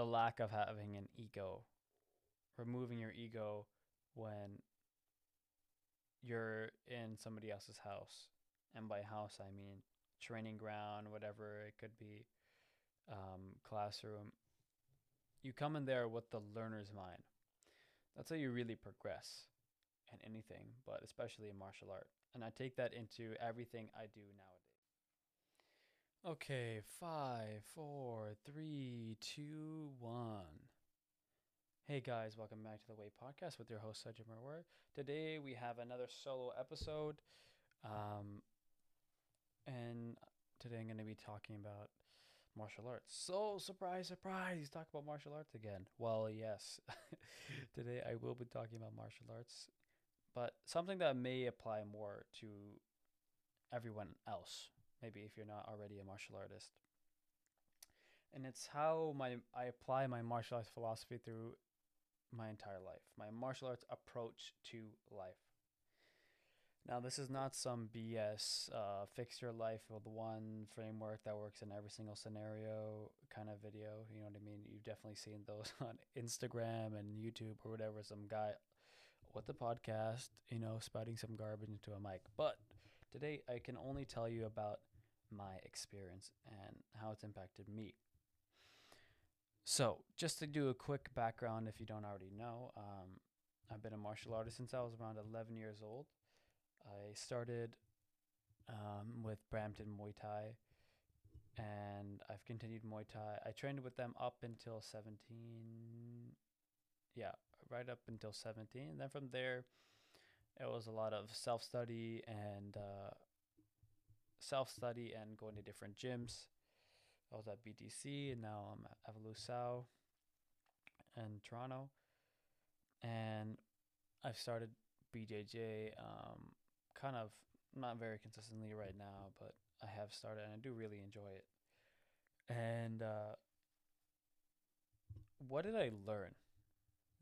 the lack of having an ego, removing your ego when you're in somebody else's house. And by house, I mean training ground, whatever it could be, um, classroom. You come in there with the learner's mind. That's how you really progress in anything, but especially in martial art. And I take that into everything I do nowadays. Okay, five, four, three, two, one. Hey guys, welcome back to the Way Podcast with your host Sujun Merwar. Today we have another solo episode, um, and today I'm going to be talking about martial arts. So surprise, surprise! Talk about martial arts again. Well, yes, today I will be talking about martial arts, but something that may apply more to everyone else. Maybe if you're not already a martial artist. And it's how my I apply my martial arts philosophy through my entire life, my martial arts approach to life. Now, this is not some BS uh, fix your life with one framework that works in every single scenario kind of video. You know what I mean? You've definitely seen those on Instagram and YouTube or whatever. Some guy with a podcast, you know, spouting some garbage into a mic. But today, I can only tell you about my experience and how it's impacted me. So, just to do a quick background, if you don't already know, um, I've been a martial artist since I was around 11 years old. I started um, with Brampton Muay Thai, and I've continued Muay Thai. I trained with them up until 17. Yeah, right up until 17. And then from there, it was a lot of self study and uh, self study and going to different gyms. I was at BTC, and now I'm at Evolusau in Toronto. And I've started BJJ um, kind of not very consistently right now, but I have started and I do really enjoy it. And uh, what did I learn?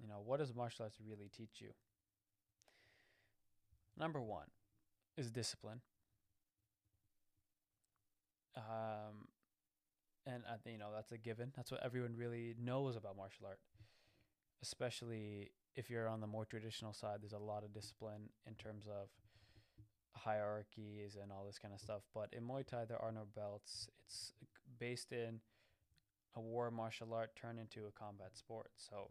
You know, what does martial arts really teach you? Number one is discipline. Um, and I think you know that's a given. That's what everyone really knows about martial art, especially if you're on the more traditional side. There's a lot of discipline in terms of hierarchies and all this kind of stuff. But in Muay Thai, there are no belts. It's based in a war martial art turned into a combat sport. So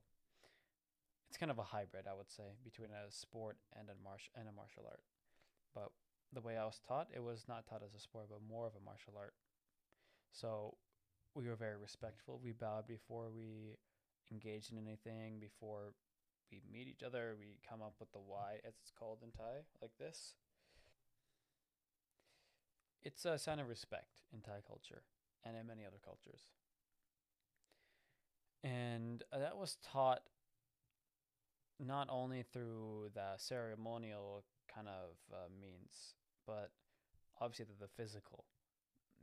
it's kind of a hybrid, I would say, between a sport and a martial and a martial art. But the way I was taught, it was not taught as a sport, but more of a martial art. So we were very respectful. We bowed before we engaged in anything, before we meet each other. We come up with the wai, as it's called in Thai, like this. It's a sign of respect in Thai culture and in many other cultures. And uh, that was taught not only through the ceremonial kind of uh, means, but obviously the, the physical.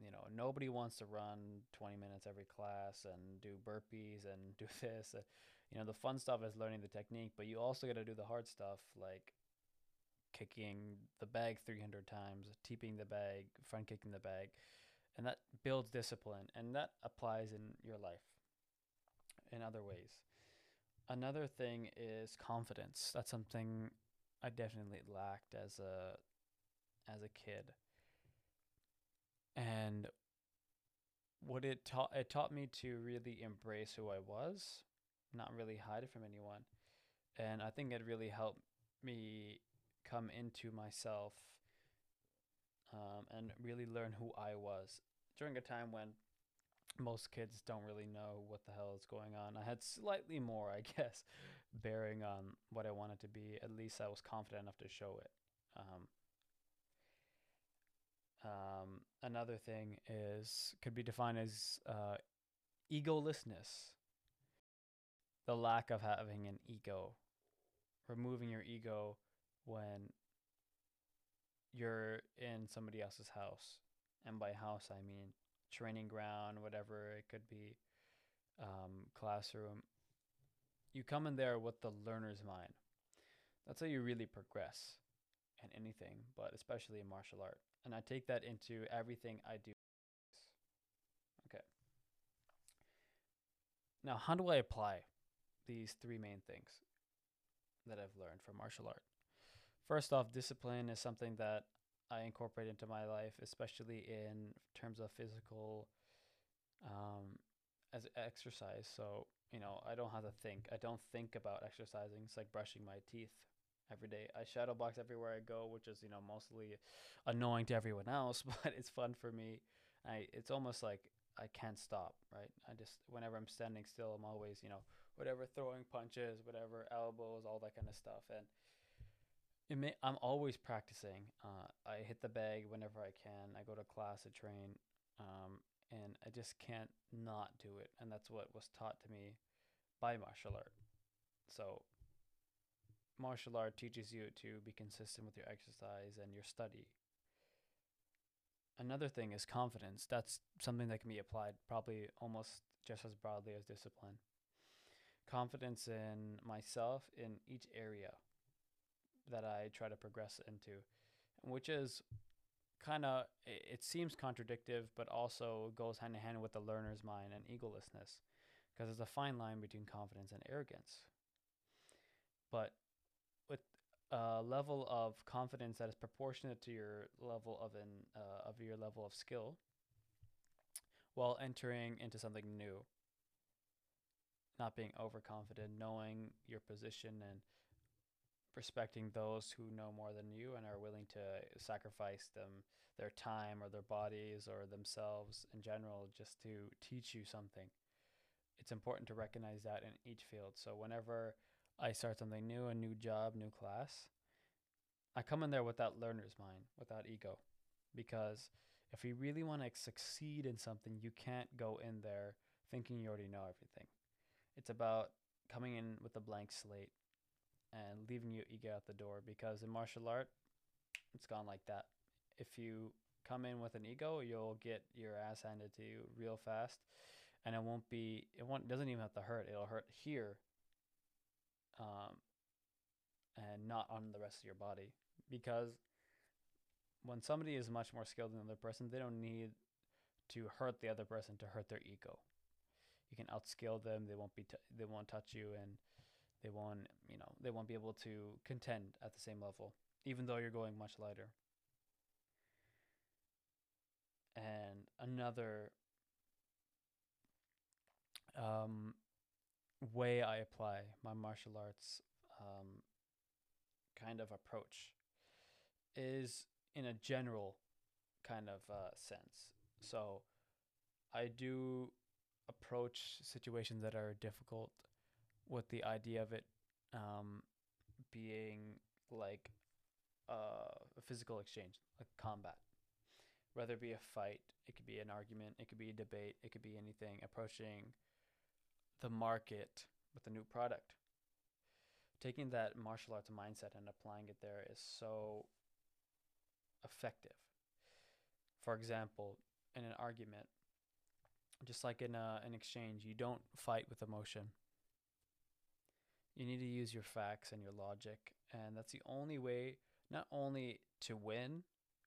You know, nobody wants to run 20 minutes every class and do burpees and do this. Uh, you know, the fun stuff is learning the technique, but you also got to do the hard stuff like kicking the bag 300 times, teeping the bag, front kicking the bag. And that builds discipline and that applies in your life in other ways. Another thing is confidence. That's something I definitely lacked as a as a kid. And what it taught it taught me to really embrace who I was, not really hide it from anyone. And I think it really helped me come into myself um, and really learn who I was during a time when most kids don't really know what the hell is going on. I had slightly more, I guess, bearing on what I wanted to be. At least I was confident enough to show it. Um, um, another thing is could be defined as uh, egolessness, the lack of having an ego, removing your ego when you're in somebody else's house. And by house, I mean training ground, whatever it could be, um, classroom. You come in there with the learner's mind. That's how you really progress in anything, but especially in martial art. And I take that into everything I do. Okay. now, how do I apply these three main things that I've learned from martial art? First off, discipline is something that I incorporate into my life, especially in terms of physical um, as exercise. So, you know, I don't have to think. I don't think about exercising. It's like brushing my teeth every day. I shadow box everywhere I go, which is, you know, mostly annoying to everyone else, but it's fun for me. I it's almost like I can't stop, right? I just whenever I'm standing still, I'm always, you know, whatever throwing punches, whatever elbows, all that kind of stuff. And may, I'm always practicing. Uh, I hit the bag whenever I can. I go to class to train. Um, and I just can't not do it. And that's what was taught to me by martial art. So, martial art teaches you to be consistent with your exercise and your study. Another thing is confidence. That's something that can be applied probably almost just as broadly as discipline. Confidence in myself in each area that I try to progress into, which is kind of it, seems contradictive, but also goes hand in hand with the learner's mind and egolessness, because there's a fine line between confidence and arrogance. But with a level of confidence that is proportionate to your level of an uh, of your level of skill, while entering into something new, not being overconfident, knowing your position and respecting those who know more than you and are willing to sacrifice them their time or their bodies or themselves in general just to teach you something. It's important to recognize that in each field. So whenever i start something new a new job new class i come in there with that learner's mind without ego. Because if you really want to succeed in something you can't go in there thinking you already know everything. It's about coming in with a blank slate and leaving you ego at the door because in martial art, it's gone like that. If you come in with an ego, you'll get your ass handed to you real fast, and it won't be. It won't. Doesn't even have to hurt. It'll hurt here. Um, and not on the rest of your body because when somebody is much more skilled than the other person, they don't need to hurt the other person to hurt their ego. You can outskill them. They won't be. T- they won't touch you and they won't you know they won't be able to contend at the same level even though you're going much lighter and another um, way I apply my martial arts um, kind of approach is in a general kind of uh, sense. So I do approach situations that are difficult with the idea of it um, being like uh, a physical exchange, like combat. Whether it be a fight, it could be an argument, it could be a debate, it could be anything approaching the market with a new product. Taking that martial arts mindset and applying it there is so effective. For example, in an argument, just like in a, an exchange, you don't fight with emotion you need to use your facts and your logic and that's the only way not only to win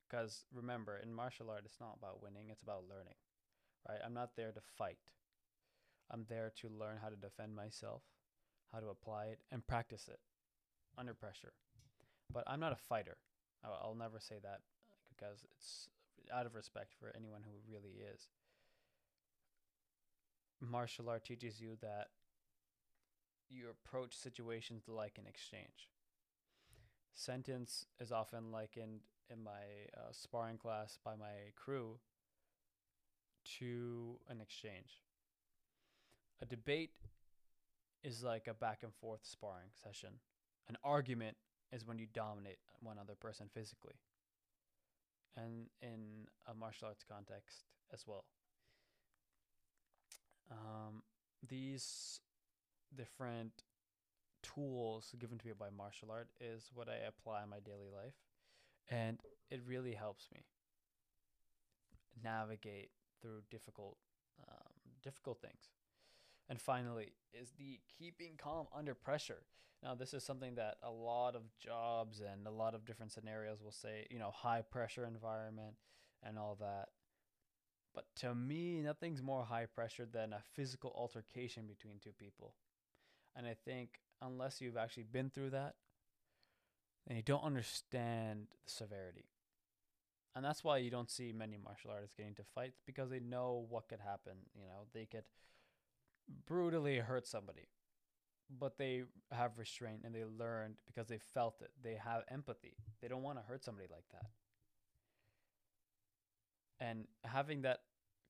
because remember in martial art it's not about winning it's about learning right? I'm not there to fight. I'm there to learn how to defend myself how to apply it and practice it under pressure. But i'm not a fighter. I'll, never say that because it's out of respect for anyone who really is. Martial art teaches you that you approach situations like an exchange. Sentence is often likened in my uh, sparring class by my crew to an exchange. A debate is like a back and forth sparring session. An argument is when you dominate one other person physically. And in a martial arts context as well. Um, these different tools given to me by martial art is what I apply in my daily life. And it really helps me navigate through difficult um, difficult things. And finally, is the keeping calm under pressure. Now, this is something that a lot of jobs and a lot of different scenarios will say, you know, high pressure environment and all that. But to me, nothing's more high pressure than a physical altercation between two people. And I think unless you've actually been through that, then you don't understand the severity. And that's why you don't see many martial artists getting into fights because they know what could happen. You know, they could brutally hurt somebody, but they have restraint and they learned because they felt it. They have empathy. They don't want to hurt somebody like that. And having that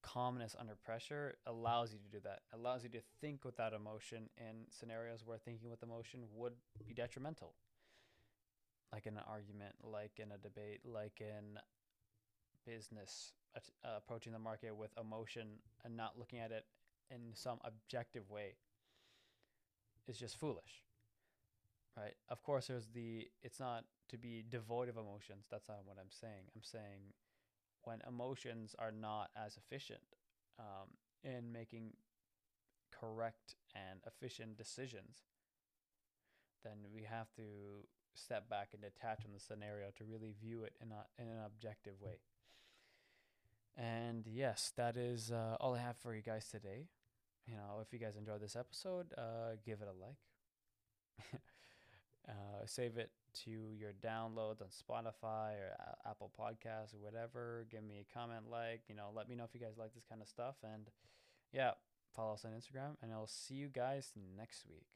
calmness under pressure allows you to do that, allows you to think without emotion in scenarios where thinking with emotion would be detrimental. Like in an argument, like in a debate, like in business, uh, approaching the market with emotion and not looking at it in some objective way is just foolish. Right? Of course, there's the, it's not to be devoid of emotions. That's not what I'm saying. I'm saying when emotions are not as efficient um, in making correct and efficient decisions, then we have to step back and detach from the scenario to really view it in, a, in an objective way. And yes, that is uh, all I have for you guys today. You know, if you guys enjoyed this episode, uh, give it a like. save it to your downloads on Spotify or uh, Apple Podcasts or whatever. Give me a comment, like, you know, let me know if you guys like this kind of stuff. And yeah, follow us on Instagram, and I'll see you guys next week.